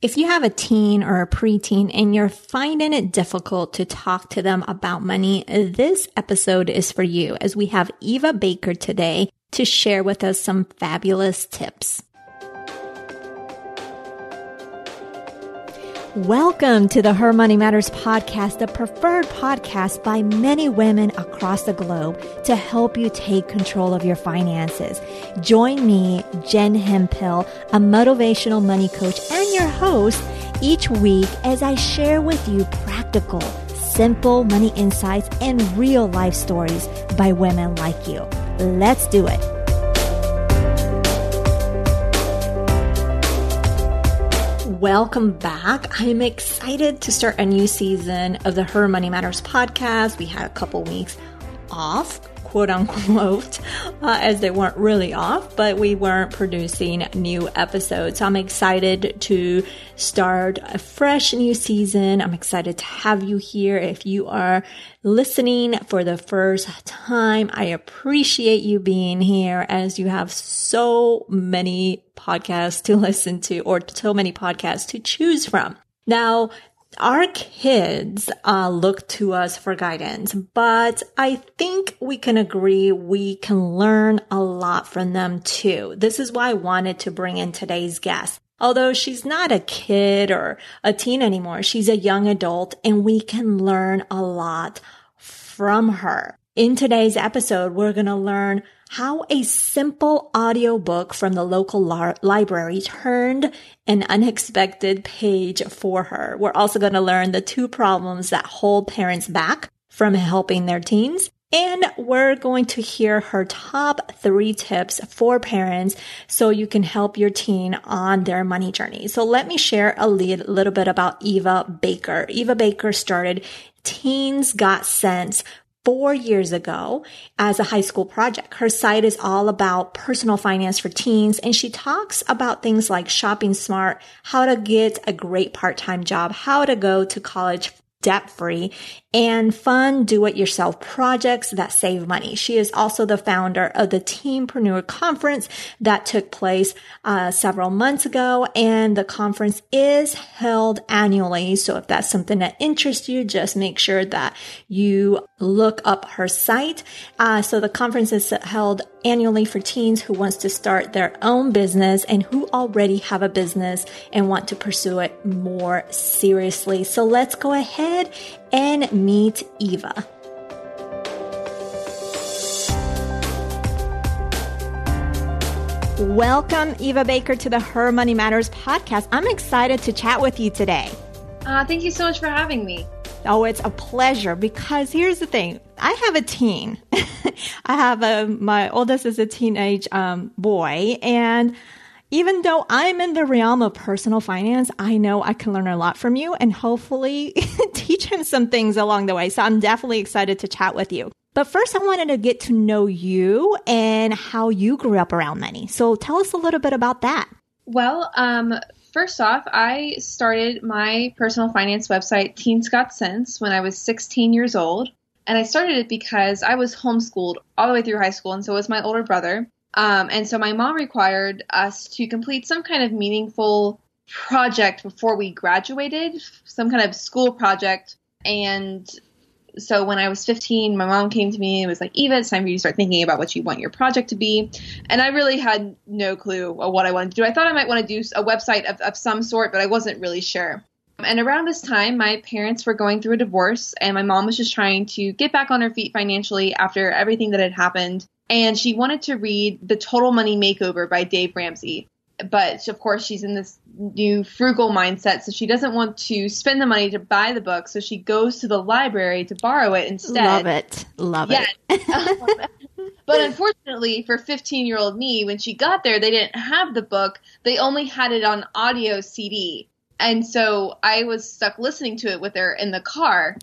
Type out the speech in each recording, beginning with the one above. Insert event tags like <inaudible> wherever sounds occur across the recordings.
If you have a teen or a preteen and you're finding it difficult to talk to them about money, this episode is for you as we have Eva Baker today to share with us some fabulous tips. Welcome to the Her Money Matters podcast, the preferred podcast by many women across the globe to help you take control of your finances. Join me, Jen Hemphill, a motivational money coach and your host each week as I share with you practical, simple money insights and real life stories by women like you. Let's do it. Welcome back. I'm excited to start a new season of the Her Money Matters podcast. We had a couple weeks off quote unquote, <laughs> uh, as they weren't really off, but we weren't producing new episodes. So I'm excited to start a fresh new season. I'm excited to have you here. If you are listening for the first time, I appreciate you being here as you have so many podcasts to <laughs> listen to or so many podcasts to choose from. Now, our kids uh, look to us for guidance, but I think we can agree we can learn a lot from them too. This is why I wanted to bring in today's guest. Although she's not a kid or a teen anymore, she's a young adult and we can learn a lot from her. In today's episode, we're going to learn how a simple audiobook from the local la- library turned an unexpected page for her. We're also going to learn the two problems that hold parents back from helping their teens. And we're going to hear her top three tips for parents so you can help your teen on their money journey. So let me share a little bit about Eva Baker. Eva Baker started Teens Got Sense four years ago as a high school project. Her site is all about personal finance for teens and she talks about things like shopping smart, how to get a great part-time job, how to go to college debt free and fun do it yourself projects that save money. She is also the founder of the Teenpreneur Conference that took place uh, several months ago. And the conference is held annually. So if that's something that interests you, just make sure that you look up her site. Uh, so the conference is held annually for teens who wants to start their own business and who already have a business and want to pursue it more seriously. So let's go ahead and meet Eva. Welcome, Eva Baker, to the Her Money Matters podcast. I'm excited to chat with you today. Uh, thank you so much for having me. Oh, it's a pleasure because here's the thing. I have a teen. <laughs> I have a, my oldest is a teenage um, boy and even though I'm in the realm of personal finance, I know I can learn a lot from you and hopefully <laughs> teach him some things along the way. So I'm definitely excited to chat with you. But first, I wanted to get to know you and how you grew up around money. So tell us a little bit about that. Well, um, first off, I started my personal finance website, Teens Got Sense, when I was 16 years old. And I started it because I was homeschooled all the way through high school, and so was my older brother. Um, and so my mom required us to complete some kind of meaningful project before we graduated, some kind of school project. And so when I was 15, my mom came to me and was like, Eva, it's time for you to start thinking about what you want your project to be. And I really had no clue what I wanted to do. I thought I might want to do a website of, of some sort, but I wasn't really sure. And around this time, my parents were going through a divorce, and my mom was just trying to get back on her feet financially after everything that had happened and she wanted to read The Total Money Makeover by Dave Ramsey. But of course, she's in this new frugal mindset, so she doesn't want to spend the money to buy the book. So she goes to the library to borrow it instead. Love it, love yeah. <laughs> it. but unfortunately, for 15 year old me, when she got there, they didn't have the book. They only had it on audio CD, and so I was stuck listening to it with her in the car,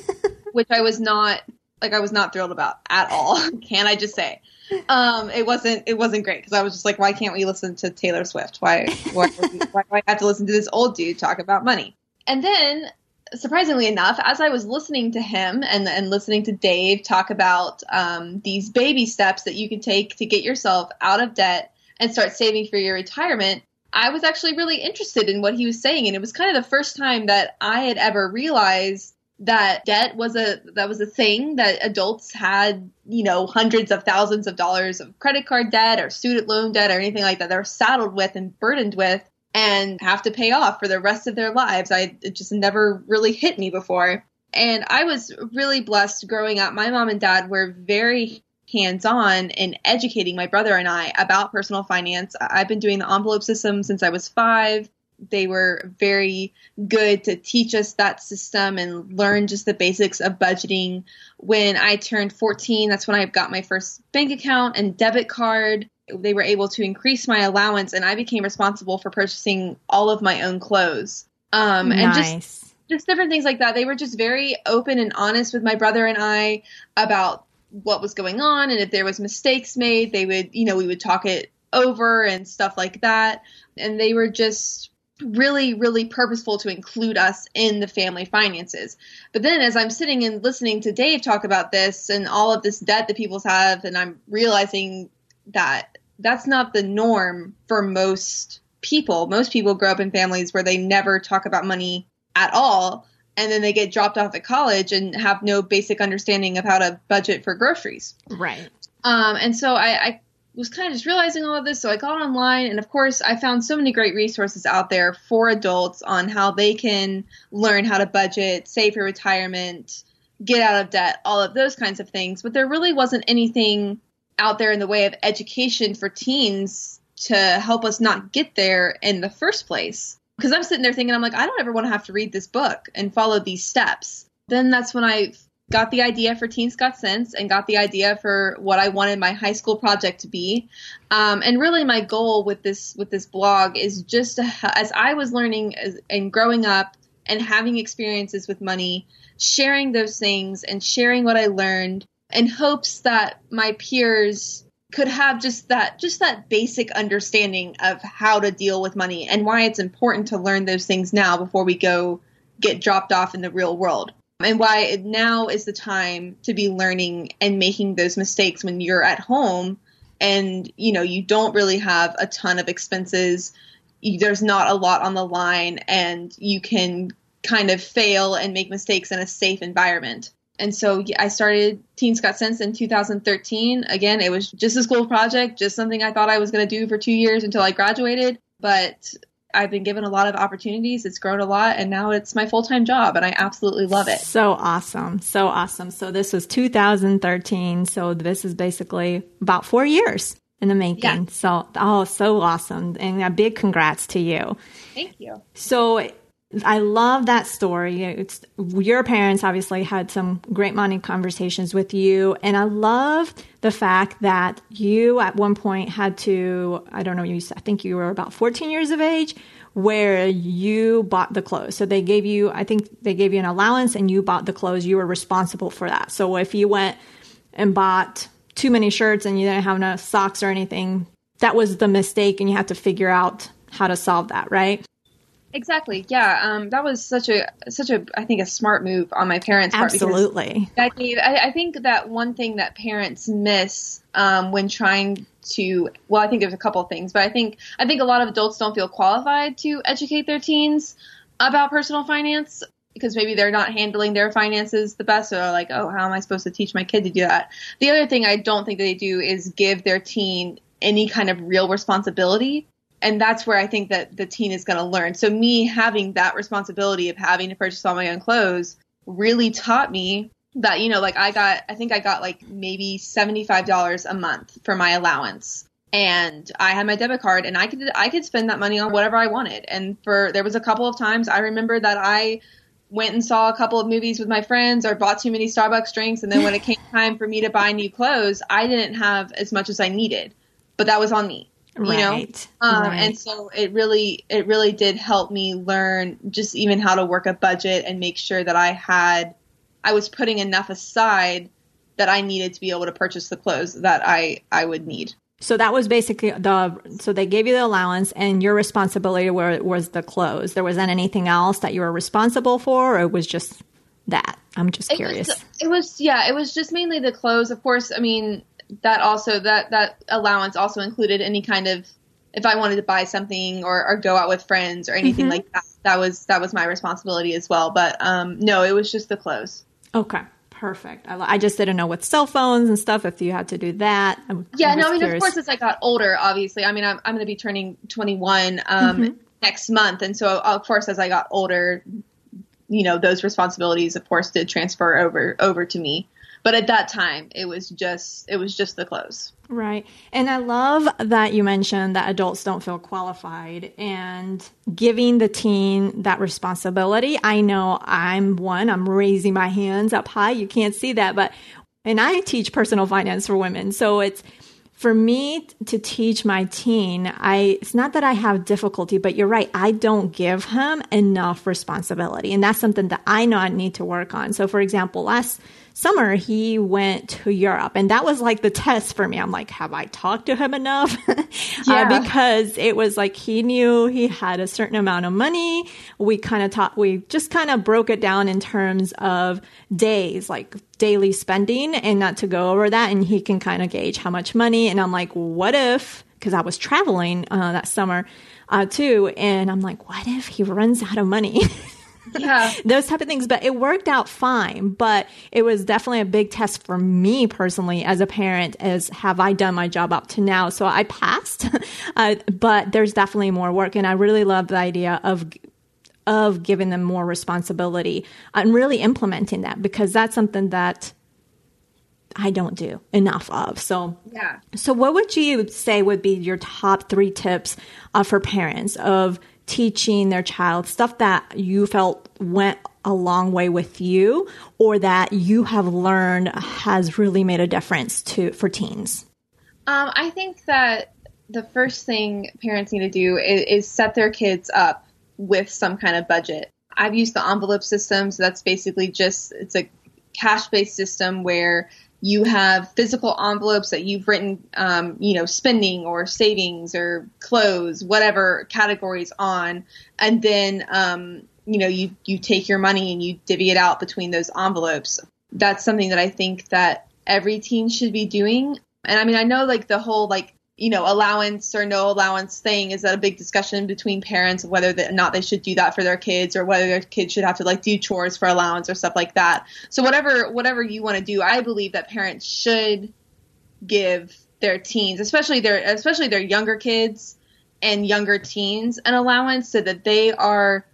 <laughs> which I was not like I was not thrilled about at all. <laughs> Can I just say? Um, it wasn't it wasn't great because I was just like, why can't we listen to Taylor Swift? Why why, <laughs> why do I have to listen to this old dude talk about money? And then surprisingly enough, as I was listening to him and and listening to Dave talk about um, these baby steps that you can take to get yourself out of debt and start saving for your retirement, I was actually really interested in what he was saying. And it was kind of the first time that I had ever realized that debt was a that was a thing that adults had you know hundreds of thousands of dollars of credit card debt or student loan debt or anything like that they're saddled with and burdened with and have to pay off for the rest of their lives. I it just never really hit me before. And i was really blessed growing up. My mom and dad were very hands on in educating my brother and i about personal finance. I've been doing the envelope system since i was five they were very good to teach us that system and learn just the basics of budgeting. When I turned 14, that's when I got my first bank account and debit card. They were able to increase my allowance, and I became responsible for purchasing all of my own clothes. Um, nice. And just just different things like that. They were just very open and honest with my brother and I about what was going on, and if there was mistakes made, they would, you know, we would talk it over and stuff like that. And they were just really, really purposeful to include us in the family finances. But then as I'm sitting and listening to Dave talk about this and all of this debt that people have, and I'm realizing that that's not the norm for most people. Most people grow up in families where they never talk about money at all. And then they get dropped off at college and have no basic understanding of how to budget for groceries. Right. Um, and so I, I was kind of just realizing all of this. So I got online, and of course, I found so many great resources out there for adults on how they can learn how to budget, save for retirement, get out of debt, all of those kinds of things. But there really wasn't anything out there in the way of education for teens to help us not get there in the first place. Because I'm sitting there thinking, I'm like, I don't ever want to have to read this book and follow these steps. Then that's when I got the idea for Teens Got Sense and got the idea for what I wanted my high school project to be. Um, and really, my goal with this with this blog is just to, as I was learning as, and growing up and having experiences with money, sharing those things and sharing what I learned in hopes that my peers could have just that just that basic understanding of how to deal with money and why it's important to learn those things now before we go get dropped off in the real world and why now is the time to be learning and making those mistakes when you're at home and you know you don't really have a ton of expenses there's not a lot on the line and you can kind of fail and make mistakes in a safe environment and so I started Teens Got Sense in 2013. Again, it was just a school project, just something I thought I was going to do for two years until I graduated. But I've been given a lot of opportunities. It's grown a lot, and now it's my full time job, and I absolutely love it. So awesome. So awesome. So this was 2013. So this is basically about four years in the making. Yeah. So, oh, so awesome. And a big congrats to you. Thank you. So, I love that story. It's your parents obviously had some great money conversations with you. And I love the fact that you at one point had to, I don't know, you, I think you were about 14 years of age where you bought the clothes. So they gave you, I think they gave you an allowance and you bought the clothes. You were responsible for that. So if you went and bought too many shirts and you didn't have enough socks or anything, that was the mistake and you had to figure out how to solve that, right? Exactly. Yeah. Um, that was such a such a I think a smart move on my parents' part. Absolutely. That gave, I, I, think that one thing that parents miss um, when trying to well, I think there's a couple of things, but I think I think a lot of adults don't feel qualified to educate their teens about personal finance because maybe they're not handling their finances the best. So they're like, oh, how am I supposed to teach my kid to do that? The other thing I don't think they do is give their teen any kind of real responsibility and that's where I think that the teen is going to learn. So me having that responsibility of having to purchase all my own clothes really taught me that you know like I got I think I got like maybe $75 a month for my allowance. And I had my debit card and I could I could spend that money on whatever I wanted. And for there was a couple of times I remember that I went and saw a couple of movies with my friends or bought too many Starbucks drinks and then when it came time for me to buy new clothes I didn't have as much as I needed. But that was on me you right. know um, right. and so it really it really did help me learn just even how to work a budget and make sure that i had i was putting enough aside that i needed to be able to purchase the clothes that i i would need. So that was basically the so they gave you the allowance and your responsibility were, was the clothes. There wasn't anything else that you were responsible for or it was just that? I'm just curious it was, it was yeah it was just mainly the clothes. Of course i mean that also that that allowance also included any kind of if I wanted to buy something or, or go out with friends or anything mm-hmm. like that, that was that was my responsibility as well. But um, no, it was just the clothes. Okay. Perfect. I, I, just didn't know with cell phones and stuff if you had to do that. I'm, yeah, I'm no, I mean, curious. of course, as I got older, obviously. I mean, I'm, I'm going to be turning 21 um, mm-hmm. next month. And so, of course, as I got older, you know, those responsibilities, of course, did transfer over over to me but at that time it was just it was just the clothes right and i love that you mentioned that adults don't feel qualified and giving the teen that responsibility i know i'm one i'm raising my hands up high you can't see that but and i teach personal finance for women so it's for me to teach my teen, I it's not that I have difficulty, but you're right. I don't give him enough responsibility. And that's something that I know I need to work on. So for example, last summer he went to Europe and that was like the test for me. I'm like, have I talked to him enough? <laughs> Yeah. uh, because it was like he knew he had a certain amount of money. We kind of taught, we just kind of broke it down in terms of days, like daily spending and not to go over that. And he can kind of gauge how much money. And I'm like, what if, because I was traveling uh, that summer uh, too. And I'm like, what if he runs out of money? <laughs> yeah <laughs> those type of things but it worked out fine but it was definitely a big test for me personally as a parent as have i done my job up to now so i passed <laughs> uh, but there's definitely more work and i really love the idea of of giving them more responsibility and really implementing that because that's something that I don't do enough of. So, yeah. So, what would you say would be your top three tips uh, for parents of teaching their child stuff that you felt went a long way with you or that you have learned has really made a difference to for teens? Um, I think that the first thing parents need to do is, is set their kids up with some kind of budget. I've used the envelope system, so that's basically just it's a cash based system where you have physical envelopes that you've written, um, you know, spending or savings or clothes, whatever categories on, and then um, you know you you take your money and you divvy it out between those envelopes. That's something that I think that every teen should be doing. And I mean, I know like the whole like you know, allowance or no allowance thing is that a big discussion between parents of whether or not they should do that for their kids or whether their kids should have to like do chores for allowance or stuff like that. So whatever whatever you want to do, I believe that parents should give their teens, especially their especially their younger kids and younger teens, an allowance so that they are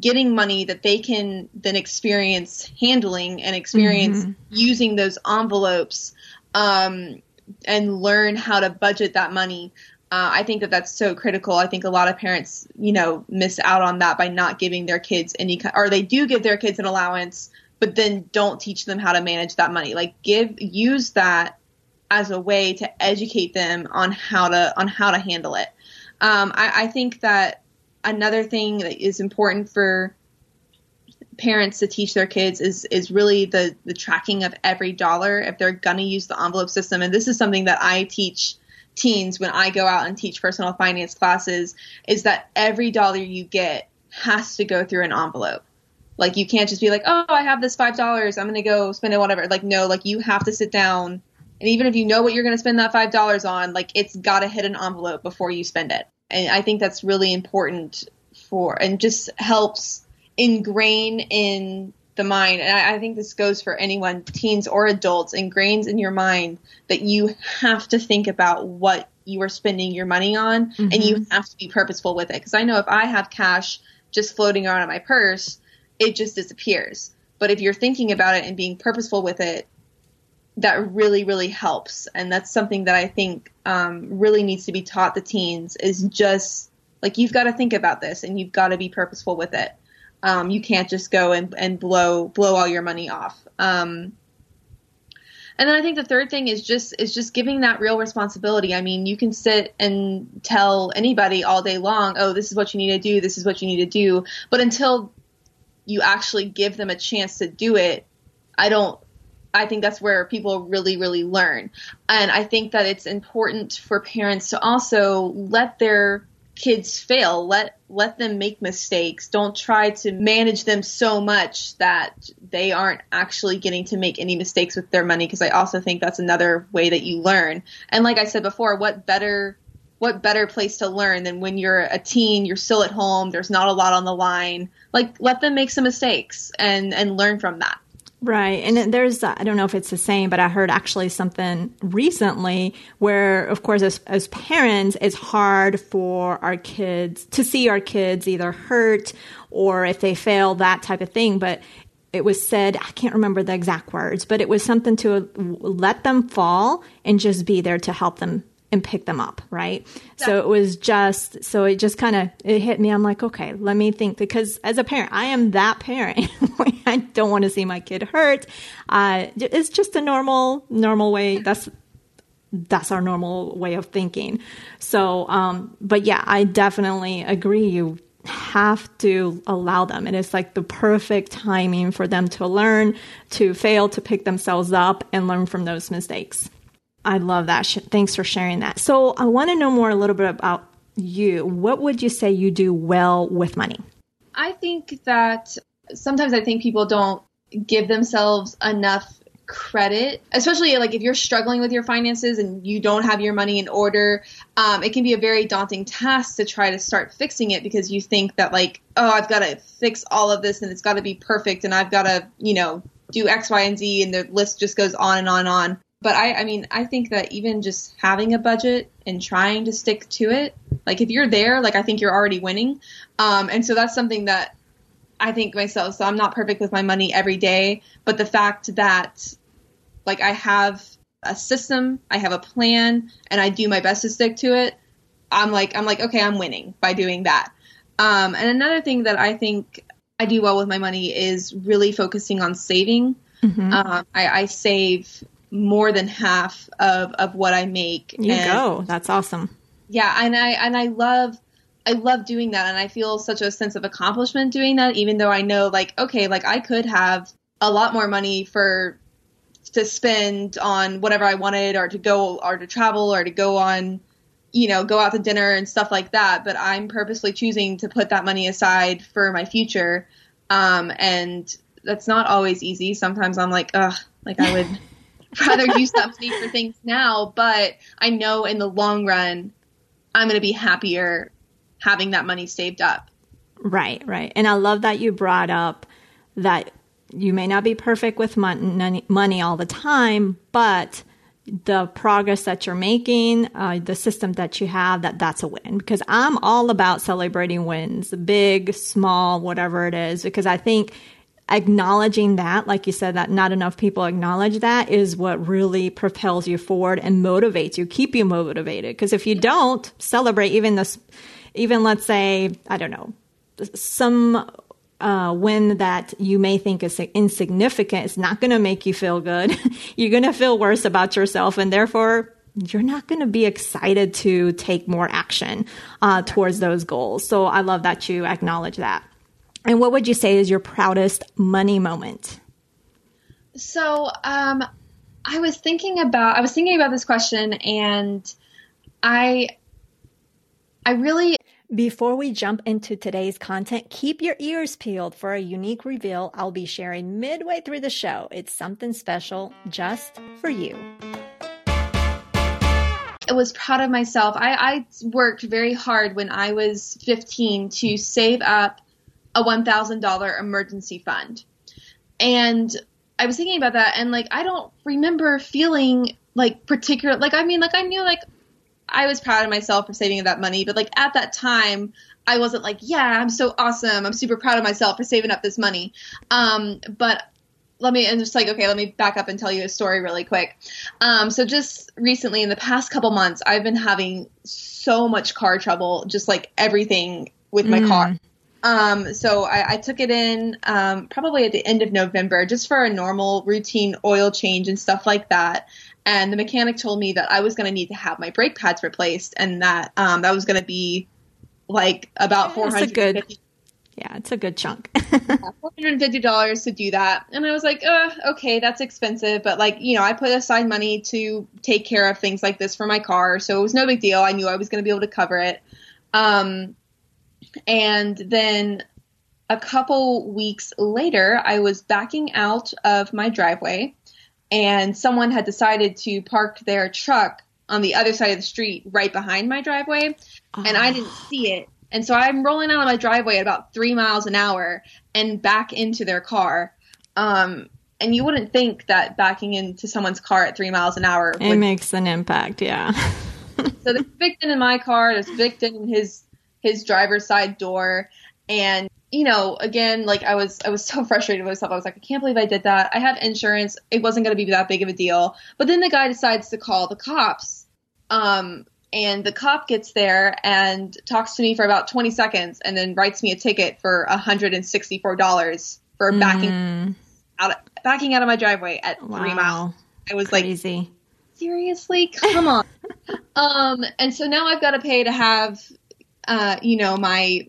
getting money that they can then experience handling and experience mm-hmm. using those envelopes um, and learn how to budget that money. Uh, I think that that's so critical. I think a lot of parents, you know, miss out on that by not giving their kids any, or they do give their kids an allowance, but then don't teach them how to manage that money. Like give, use that as a way to educate them on how to on how to handle it. Um, I, I think that another thing that is important for parents to teach their kids is is really the the tracking of every dollar. If they're going to use the envelope system and this is something that I teach teens when I go out and teach personal finance classes is that every dollar you get has to go through an envelope. Like you can't just be like oh I have this $5 I'm going to go spend it whatever. Like no like you have to sit down and even if you know what you're going to spend that $5 on like it's got to hit an envelope before you spend it. And I think that's really important for and just helps ingrain in the mind, and I, I, think this goes for anyone, teens or adults, ingrains in your mind that you have to think about what you are spending your money on, mm-hmm. and you have to be purposeful with it. Because I know if I have cash just floating around in my purse, it just disappears. But if you're thinking about it and being purposeful with it, that really, really helps. And that's something that I think um, really needs to be taught the teens is just like you've got to think about this and you've got to be purposeful with it. Um, you can't just go and, and blow blow all your money off. Um, and then I think the third thing is just is just giving that real responsibility. I mean, you can sit and tell anybody all day long, "Oh, this is what you need to do. This is what you need to do." But until you actually give them a chance to do it, I don't I think that's where people really, really learn. And I think that it's important for parents to also let their kids fail let let them make mistakes don't try to manage them so much that they aren't actually getting to make any mistakes with their money because i also think that's another way that you learn and like i said before what better what better place to learn than when you're a teen, you're still at home, there's not a lot on the line. Like let them make some mistakes and and learn from that. Right. And there's, I don't know if it's the same, but I heard actually something recently where, of course, as, as parents, it's hard for our kids to see our kids either hurt or if they fail, that type of thing. But it was said, I can't remember the exact words, but it was something to let them fall and just be there to help them and pick them up, right? Yeah. So it was just, so it just kind of, it hit me. I'm like, okay, let me think because as a parent, I am that parent. <laughs> I don't want to see my kid hurt. Uh, it's just a normal, normal way. That's, that's our normal way of thinking. So, um, but yeah, I definitely agree. You have to allow them. And it's like the perfect timing for them to learn, to fail, to pick themselves up and learn from those mistakes. I love that. Thanks for sharing that. So I want to know more a little bit about you. What would you say you do well with money? I think that sometimes I think people don't give themselves enough credit, especially like if you're struggling with your finances and you don't have your money in order. Um, it can be a very daunting task to try to start fixing it because you think that like, oh, I've got to fix all of this and it's got to be perfect and I've got to, you know, do X, Y, and Z and the list just goes on and on and on but I, I mean, I think that even just having a budget and trying to stick to it, like if you're there, like I think you're already winning. Um, and so that's something that I think myself. So I'm not perfect with my money every day, but the fact that like I have a system, I have a plan, and I do my best to stick to it. I'm like, I'm like, okay, I'm winning by doing that. Um, and another thing that I think I do well with my money is really focusing on saving. Mm-hmm. Um, I, I, save more than half of, of what I make. You and, go. That's awesome. Yeah, and I and I love I love doing that and I feel such a sense of accomplishment doing that even though I know like okay, like I could have a lot more money for to spend on whatever I wanted or to go or to travel or to go on you know, go out to dinner and stuff like that, but I'm purposely choosing to put that money aside for my future. Um, and that's not always easy. Sometimes I'm like, ugh, like I would <laughs> rather use that money for things now, but I know in the long run, I'm going to be happier having that money saved up. Right, right. And I love that you brought up that you may not be perfect with money, money all the time, but the progress that you're making, uh, the system that you have, that that's a win. Because I'm all about celebrating wins, big, small, whatever it is. Because I think acknowledging that, like you said, that not enough people acknowledge that is what really propels you forward and motivates you, keep you motivated. Because if you don't celebrate even this, even let's say, I don't know, some uh, win that you may think is insignificant, it's not going to make you feel good. <laughs> You're going to feel worse about yourself, and therefore, you're not going to be excited to take more action uh, towards those goals. So I love that you acknowledge that. And what would you say is your proudest money moment? So, um, I was thinking about I was thinking about this question, and I I really before we jump into today's content, keep your ears peeled for a unique reveal I'll be sharing midway through the show. It's something special just for you. I was proud of myself. I, I worked very hard when I was 15 to save up a $1,000 emergency fund. And I was thinking about that and like I don't remember feeling like particular like I mean like I knew like I was proud of myself for saving that money, but like at that time I wasn't like, yeah, I'm so awesome. I'm super proud of myself for saving up this money. Um, but let me and just like okay, let me back up and tell you a story really quick. Um, so just recently in the past couple months, I've been having so much car trouble, just like everything with my mm. car. Um, so I, I, took it in um, probably at the end of November just for a normal routine oil change and stuff like that. And the mechanic told me that I was going to need to have my brake pads replaced and that um, that was going to be like about four hundred. Good, yeah, it's a good chunk. <laughs> Four hundred and fifty dollars to do that, and I was like, uh, okay, that's expensive, but like you know, I put aside money to take care of things like this for my car, so it was no big deal. I knew I was going to be able to cover it. Um, and then a couple weeks later, I was backing out of my driveway, and someone had decided to park their truck on the other side of the street right behind my driveway and I didn't see it. And so I'm rolling out of my driveway at about three miles an hour and back into their car. Um, and you wouldn't think that backing into someone's car at three miles an hour it would makes an impact. Yeah. <laughs> so there's Victon in my car, there's Victon in his his driver's side door, and you know, again, like I was I was so <laughs> frustrated with myself. I was like, I can't believe I did that. I have insurance. It wasn't going to be that big of a deal. But then the guy decides to call the cops. Um, and the cop gets there and talks to me for about 20 seconds and then writes me a ticket for $164 for backing Mm, out backing out of my driveway at three wow. miles. I was like, Crazy. seriously come on <laughs> um and so now i've got to pay to have uh you know my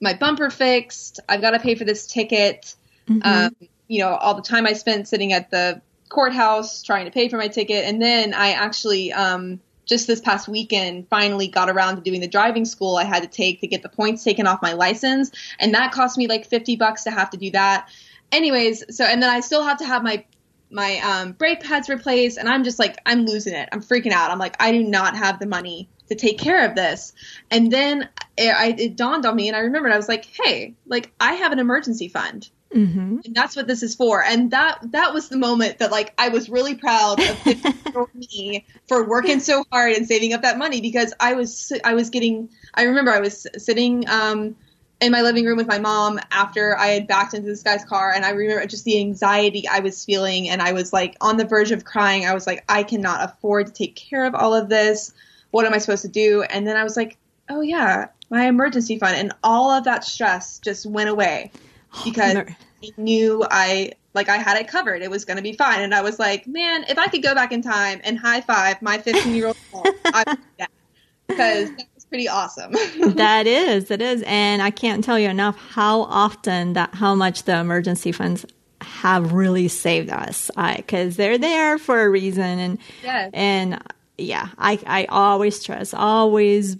my bumper fixed. I've got to pay for this ticket. Mhm. um you know all the time i spent sitting at the courthouse trying to pay for my ticket. And then i actually um just this past weekend finally got around to doing the driving school i had to take to get the points taken off my license. And that cost me like 50 bucks to have to do that. Anyways so and then i still have to have my my um, brake pads replaced and i'm just like i'm losing it. I'm freaking out. I'm like i do not have the money to take care of this. And then it, I, it dawned on me and i remembered i was like hey like i have an emergency fund. Mhm. and that's what this is for. And that that was the moment that like i was really proud of 15 year old me for working so hard and saving up that money because i was i was getting i remember i was sitting um in my living room with my mom after i had backed into this guy's car and i remember just the anxiety i was feeling and i was like on the verge of crying. I was like i cannot afford to take care of all of this. What am i supposed to do? And then i was like oh yeah my emergency fund. And all of that stress just went away <sighs> because I knew I like I had it covered. It was going to be fine. And I was like, man, if I could go back in time and high five my 15 year old <laughs> self, I would do that. Because pretty awesome. <laughs> that is, it is, and I can't tell you enough how often that how much the emergency funds have really saved us I because they're there for a reason, and yes. and yeah, I I always trust, always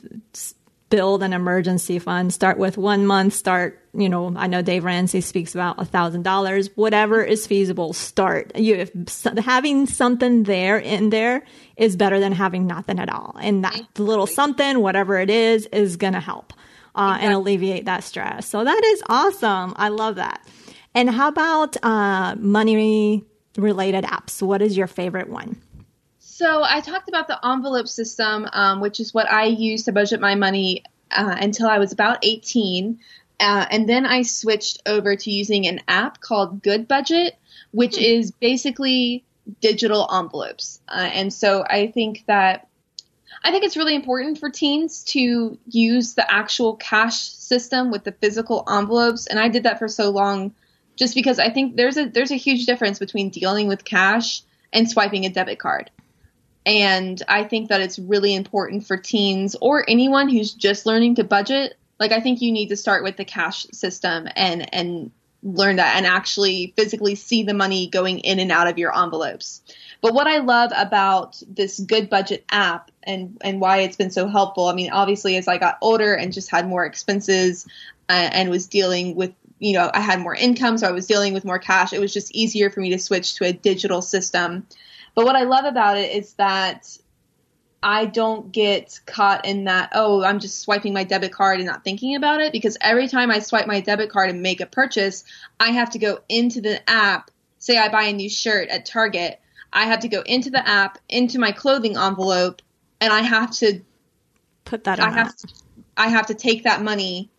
build an emergency fund. Start with one month. Start, you know, I know Dave Ramsey speaks about a thousand dollars. Whatever is feasible, start. You if having something there in there is better than having nothing at all, and that little something, whatever it is, is gonna help uh, and alleviate that stress. So that is awesome. I love that. And how about uh, money related apps? What is your favorite one? So I talked about the envelope system, um, which is what I used to budget my money uh, until I was about 18. Uh, and then I switched over to using an app called Goodbudget, which is basically digital envelopes. Uh, and so I think that I think it's really important for teens to use the actual cash system with the physical envelopes. And I did that for so long just because I think there's a there's a huge difference between dealing with cash and swiping a debit card. And I think that it's really important for teens or anyone who's just learning to budget. Like I think you need to start with the cash system and and learn that and actually physically see the money going in and out of your envelopes. But what I love about this Goodbudget app and and why it's been so helpful, I mean, obviously as I got older and just had more expenses uh, and was dealing with you know, I had more income, so I was dealing with more cash. It was just easier for me to switch to a digital system. But what I love about it is that I don't get caught in that, oh, I'm just swiping my debit card and not thinking about it. Because every time I swipe my debit card and make a purchase, I have to go into the app. Say I buy a new shirt at Target, I have to go into the app, into my clothing envelope, and I have to Put that I have to, I have to take that money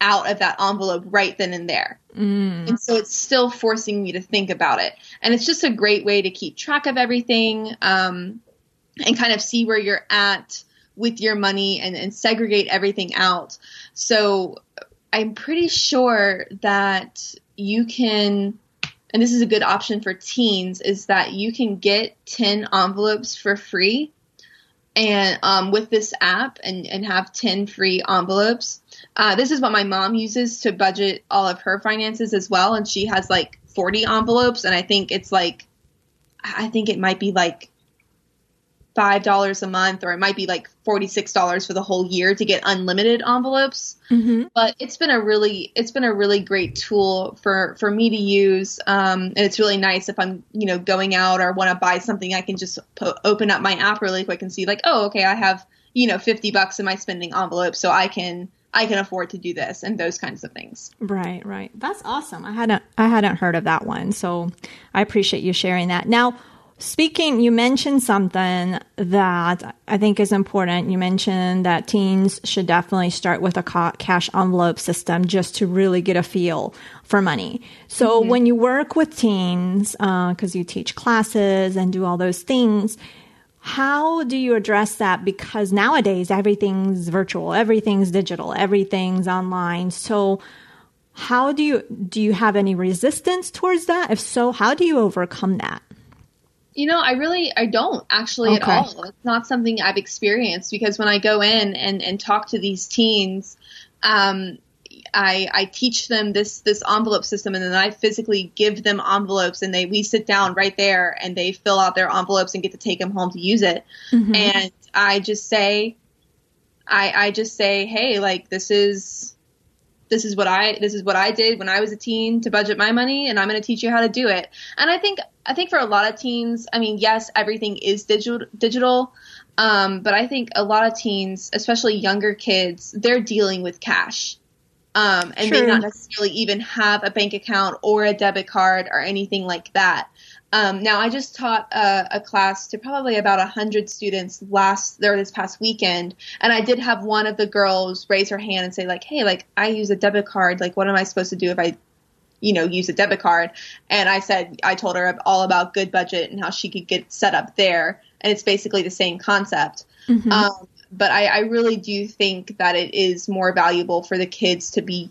out of that envelope right then and there. Mm. And so it's still forcing me to think about it. And it's just a great way to keep track of everything um, and kind of see where you're at with your money and, and segregate everything out. So I'm pretty sure that you can, and this is a good option for teens, is that you can get 10 envelopes for free and um, with this app and, and have 10 free envelopes. Uh, this is what my mom uses to budget all of her finances as well. And she has like 40 envelopes. And I think it's like, I think it might be like five dollars a month or it might be like forty six dollars for the whole year to get unlimited envelopes mm-hmm. but it's been a really it's been a really great tool for for me to use um, and it's really nice if i'm you know going out or want to buy something i can just po- open up my app really quick and see like oh okay i have you know 50 bucks in my spending envelope so i can I can afford to do this and those kinds of things. Right, right. That's awesome. I hadn't I hadn't heard of that one. So I appreciate you sharing that. Now, Speaking, you mentioned something that I think is important. You mentioned that teens should definitely start with a cash envelope system just to really get a feel for money. So mm-hmm. when you work with teens, because uh, you teach classes and do all those things, how do you address that? Because nowadays everything's virtual, everything's digital, everything's online. So how do you do you have any resistance towards that? If so, how do you overcome that? You know, I really I don't actually okay. at all. It's not something I've experienced because when I go in and and talk to these teens, um, I, I teach them this this envelope system and then I physically give them envelopes and they we sit down right there and they fill out their envelopes and get to take them home to use it. Mm-hmm. And I just say I I just say, hey, like this is this is what I this is what I did when I was a teen to budget my money and I'm going to teach you how to do it. And I think I think for a lot of teens, I mean, yes, everything is digital digital, um, but I think a lot of teens, especially younger kids, they're dealing with cash um, and True. may not necessarily even have a bank account or a debit card or anything like that. Um, now, I just taught a, a, class to probably about a hundred students last there this past weekend, and I did have one of the girls raise her hand and say, like, "Hey, like I use a debit card. Like, what am I supposed to do if I, you know, use a debit card?" And I said, I told her all about Goodbudget and how she could get set up there, and it's basically the same concept. Mm-hmm. Um, but I, I really do think that it is more valuable for the kids to be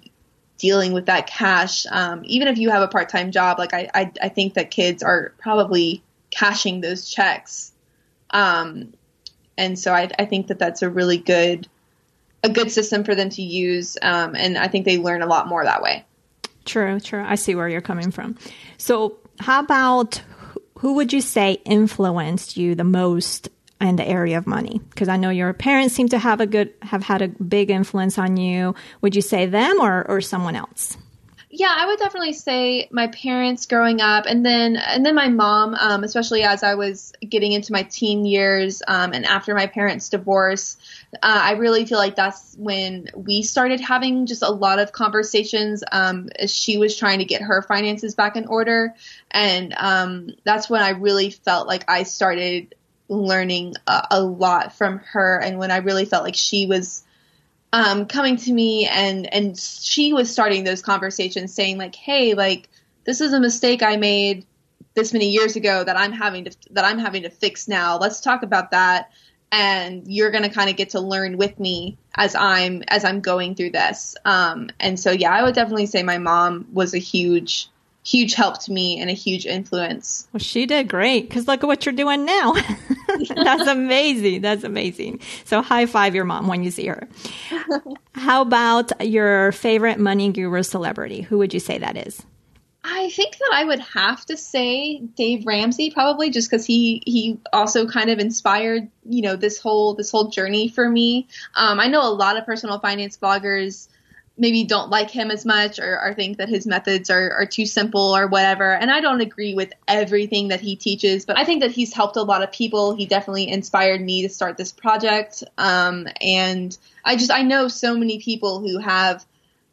dealing with that cash. Um, even if you have a part time job, like I, I, I, think that kids are probably cashing those checks. Um, and so I, I, think that that's a really good, a good system for them to use. Um, and I think they learn a lot more that way. True, true. I see where you're coming from. So how about who would you say influenced you the most in the area of money? Because I know your parents seem to have a good have had a big influence on you. Would you say them or or someone else? Yeah, I would definitely say my parents growing up, and then and then my mom, um, especially as I was getting into my teen years, um, and after my parents' divorce. Uh, I really feel like that's when we started having just a lot of conversations. Um, as she was trying to get her finances back in order, and um, that's when I really felt like I started learning a, a, lot from her and when I really felt like she was um, coming to me and and she was starting those conversations saying like hey like this is a mistake I made this many years ago that I'm having to that I'm having to fix now. Let's talk about that. And you're going to kind of get to learn with me as I'm as I'm going through this. Um, and so yeah I would definitely say my mom was a huge huge help to me and a huge influence. Well, she did great because look at what you're doing now. <laughs> That's <laughs> amazing. That's amazing. So high five your mom when you see her. How about your favorite money guru celebrity? Who would you say that is? I think that I would have to say Dave Ramsey probably just because he he also kind of inspired you know this whole this whole journey for me. Um, I know a lot of personal finance bloggers maybe don't like him as much or, or think that his methods are, are too simple or whatever. And I don't agree with everything that he teaches, but I think that he's helped a lot of people. He definitely inspired me to start this project. Um, and I just, I know so many people who have,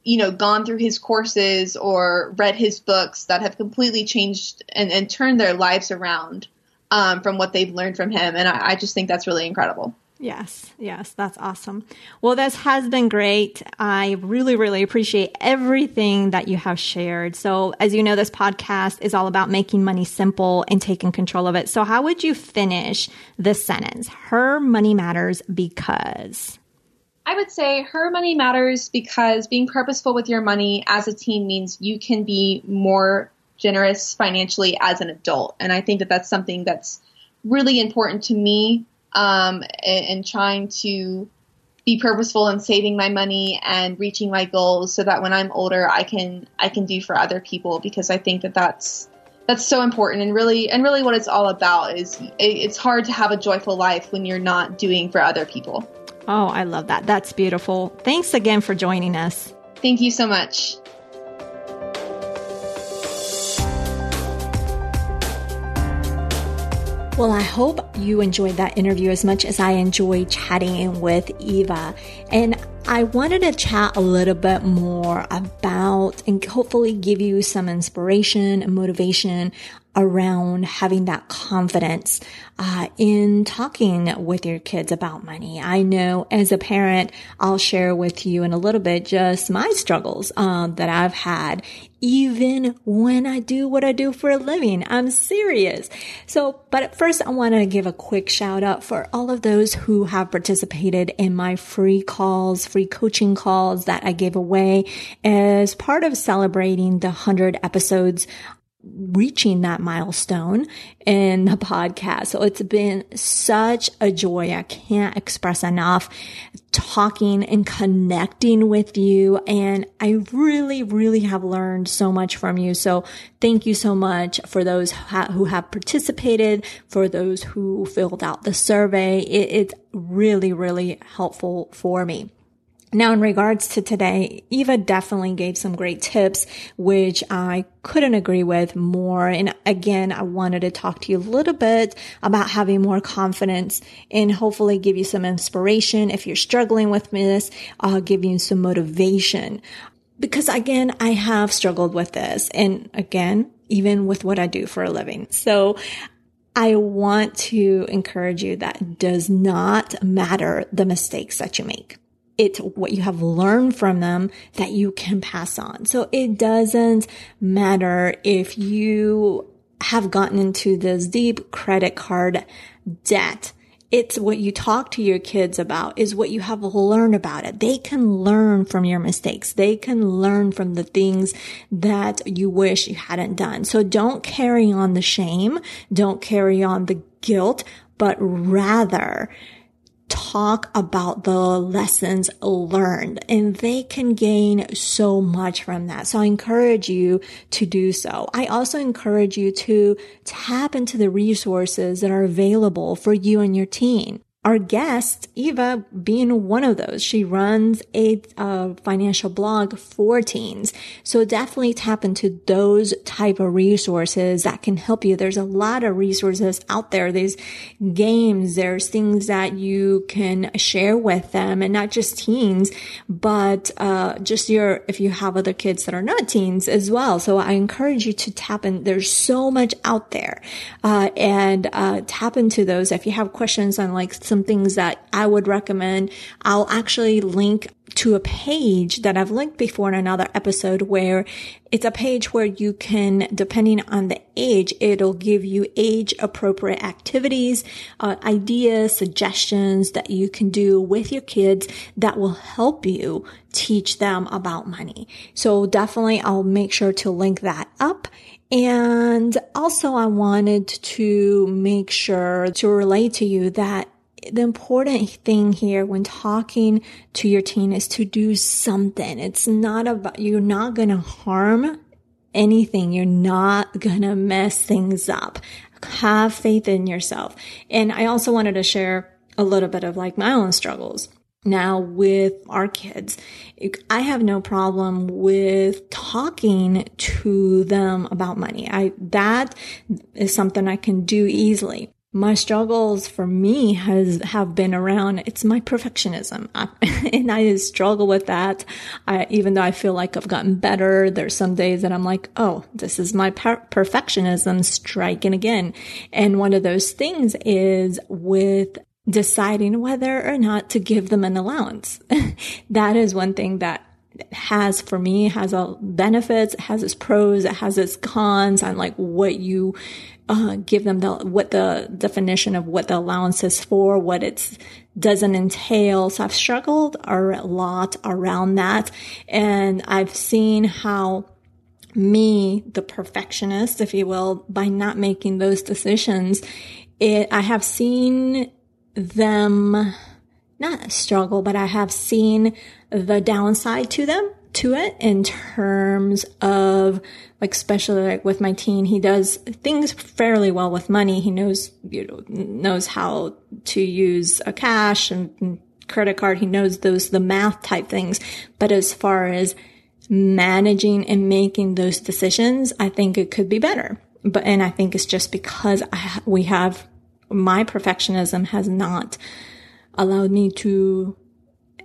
you know, gone through his courses or read his books that have completely changed and, and turned their lives around um, from what they've learned from him. And I, I just think that's really incredible. Yes, yes, that's awesome. Well, this has been great. I really, really appreciate everything that you have shared. So, as you know, this podcast is all about making money simple and taking control of it. So, how would you finish this sentence? Her money matters because. I would say her money matters because being purposeful with your money as a teen means you can be more generous financially as an adult. And I think that that's something that's really important to me um, and, and trying to be purposeful in saving my money and reaching my goals so that when I'm older I can I can do for other people because I think that that's that's so important and really and really what it's all about is it's hard to have a joyful life when you're not doing for other people. Oh, I love that. That's beautiful. Thanks again for joining us. Thank you so much. Well, I hope you enjoyed that interview as much as I enjoyed chatting with Eva. And I wanted to chat a little bit more about and hopefully give you some inspiration and motivation around having that confidence uh, in talking with your kids about money. I know as a parent, I'll share with you in a little bit just my struggles uh, that I've had, even when I do what I do for a living. I'm serious. So, but first, I want to give a quick shout out for all of those who have participated in my free calls, free coaching calls that I gave away as part of celebrating the 100 episodes reaching that milestone in the podcast. So it's been such a joy. I can't express enough talking and connecting with you. And I really, really have learned so much from you. So thank you so much for those who have participated, for those who filled out the survey. it's really, really helpful for me. Now, in regards to today, Eva definitely gave some great tips, which I couldn't agree with more. And again, I wanted to talk to you a little bit about having more confidence and hopefully give you some inspiration. If you're struggling with this, I'll give you some motivation. Because again, I have struggled with this. And again, even with what I do for a living. So I want to encourage you that does not matter the mistakes that you make it's what you have learned from them that you can pass on. So it doesn't matter if you have gotten into this deep credit card debt. It's what you talk to your kids about is what you have learned about it. They can learn from your mistakes. They can learn from the things that you wish you hadn't done. So don't carry on the shame. Don't carry on the guilt, but rather talk about the lessons learned and they can gain so much from that. So I encourage you to do so. I also encourage you to tap into the resources that are available for you and your teen our guest, Eva, being one of those. She runs a uh, financial blog for teens. So definitely tap into those type of resources that can help you. There's a lot of resources out there. There's games. There's things that you can share with them and not just teens, but, uh, just your, if you have other kids that are not teens as well. So I encourage you to tap in. There's so much out there, uh, and, uh, tap into those. If you have questions on like some some things that I would recommend. I'll actually link to a page that I've linked before in another episode where it's a page where you can, depending on the age, it'll give you age appropriate activities, uh, ideas, suggestions that you can do with your kids that will help you teach them about money. So definitely I'll make sure to link that up. And also I wanted to make sure to relate to you that the important thing here when talking to your teen is to do something. It's not about, you're not going to harm anything. You're not going to mess things up. Have faith in yourself. And I also wanted to share a little bit of like my own struggles. Now with our kids, I have no problem with talking to them about money. I, that is something I can do easily my struggles for me has have been around it's my perfectionism. I, <laughs> and i struggle with that. I, even though i feel like i've gotten better there's some days that i'm like oh this is my per- perfectionism striking again. And one of those things is with deciding whether or not to give them an allowance. <laughs> That is one thing that has for me has all benefits, it has its pros, it has its cons. On like what you uh, give them the what the definition of what the allowance is for, what it doesn't entail. So I've struggled a lot around that, and I've seen how me, the perfectionist, if you will, by not making those decisions, it I have seen them not struggle, but I have seen the downside to them to it in terms of like especially like with my teen he does things fairly well with money. He knows you know knows how to use a cash and credit card. He knows those the math type things. But as far as managing and making those decisions i think it could be better. But and i think it's just because I, we have my perfectionism has not allowed me to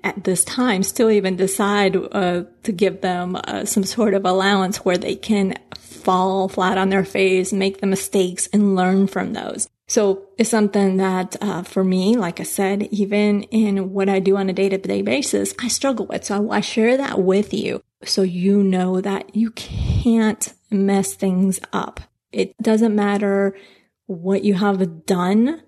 at this time still even decide uh, to give them uh, some sort of allowance where they can fall flat on their face, make the mistakes and learn from those. So it's something that uh, for me, like I said, even in what I do on a day to day basis, I struggle with. So I share that with you so you know that you can't mess things up. It doesn't matter what you have done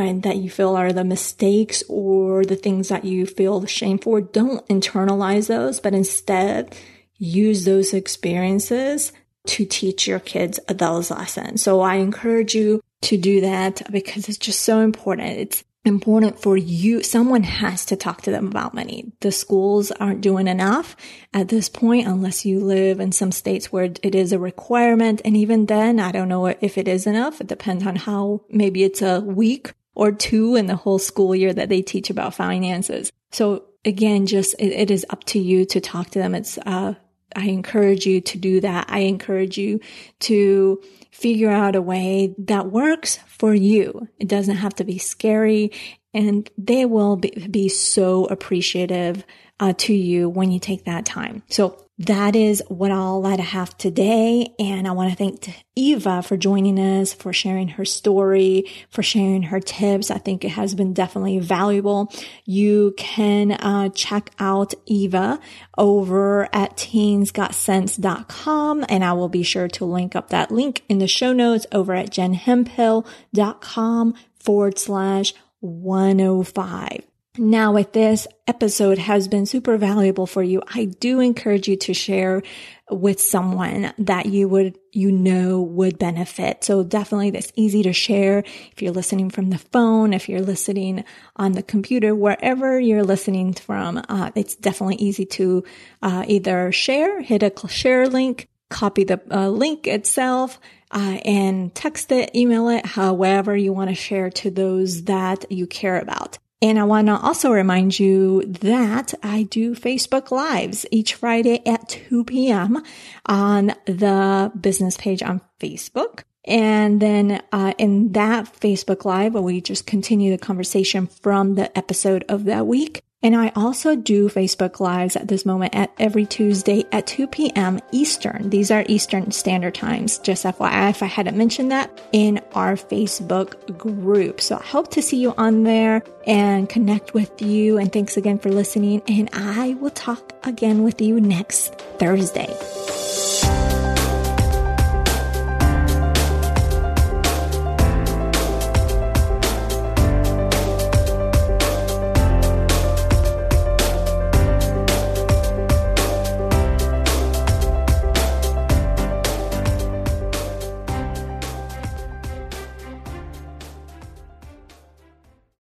and that you feel are the mistakes or the things that you feel shame for, don't internalize those, but instead use those experiences to teach your kids those lessons. So I encourage you to do that because it's just so important. It's important for you. Someone has to talk to them about money. The schools aren't doing enough at this point unless you live in some states where it is a requirement. And even then, I don't know if it is enough. It depends on how maybe it's a week or two in the whole school year that they teach about finances. So again, just it, it is up to you to talk to them. It's, uh, I encourage you to do that. I encourage you to figure out a way that works for you. It doesn't have to be scary and they will be, be so appreciative uh, to you when you take that time. So that is what I all I have today. And I want to thank Eva for joining us, for sharing her story, for sharing her tips. I think it has been definitely valuable. You can uh, check out Eva over at teensgotsense.com and I will be sure to link up that link in the show notes over at jenhemphill.com forward slash 105. Now, if this episode has been super valuable for you, I do encourage you to share with someone that you would, you know, would benefit. So definitely that's easy to share. If you're listening from the phone, if you're listening on the computer, wherever you're listening from, uh, it's definitely easy to uh, either share, hit a share link, copy the uh, link itself, uh, and text it, email it, however you want to share to those that you care about. And I want to also remind you that I do Facebook Lives each Friday at 2 p.m. on the business page on Facebook. And then uh, in that Facebook Live, we just continue the conversation from the episode of that week. And I also do Facebook Lives at this moment at every Tuesday at 2 p.m. Eastern. These are Eastern Standard Times, just FYI, if I hadn't mentioned that in our Facebook group. So I hope to see you on there and connect with you. And thanks again for listening. And I will talk again with you next Thursday.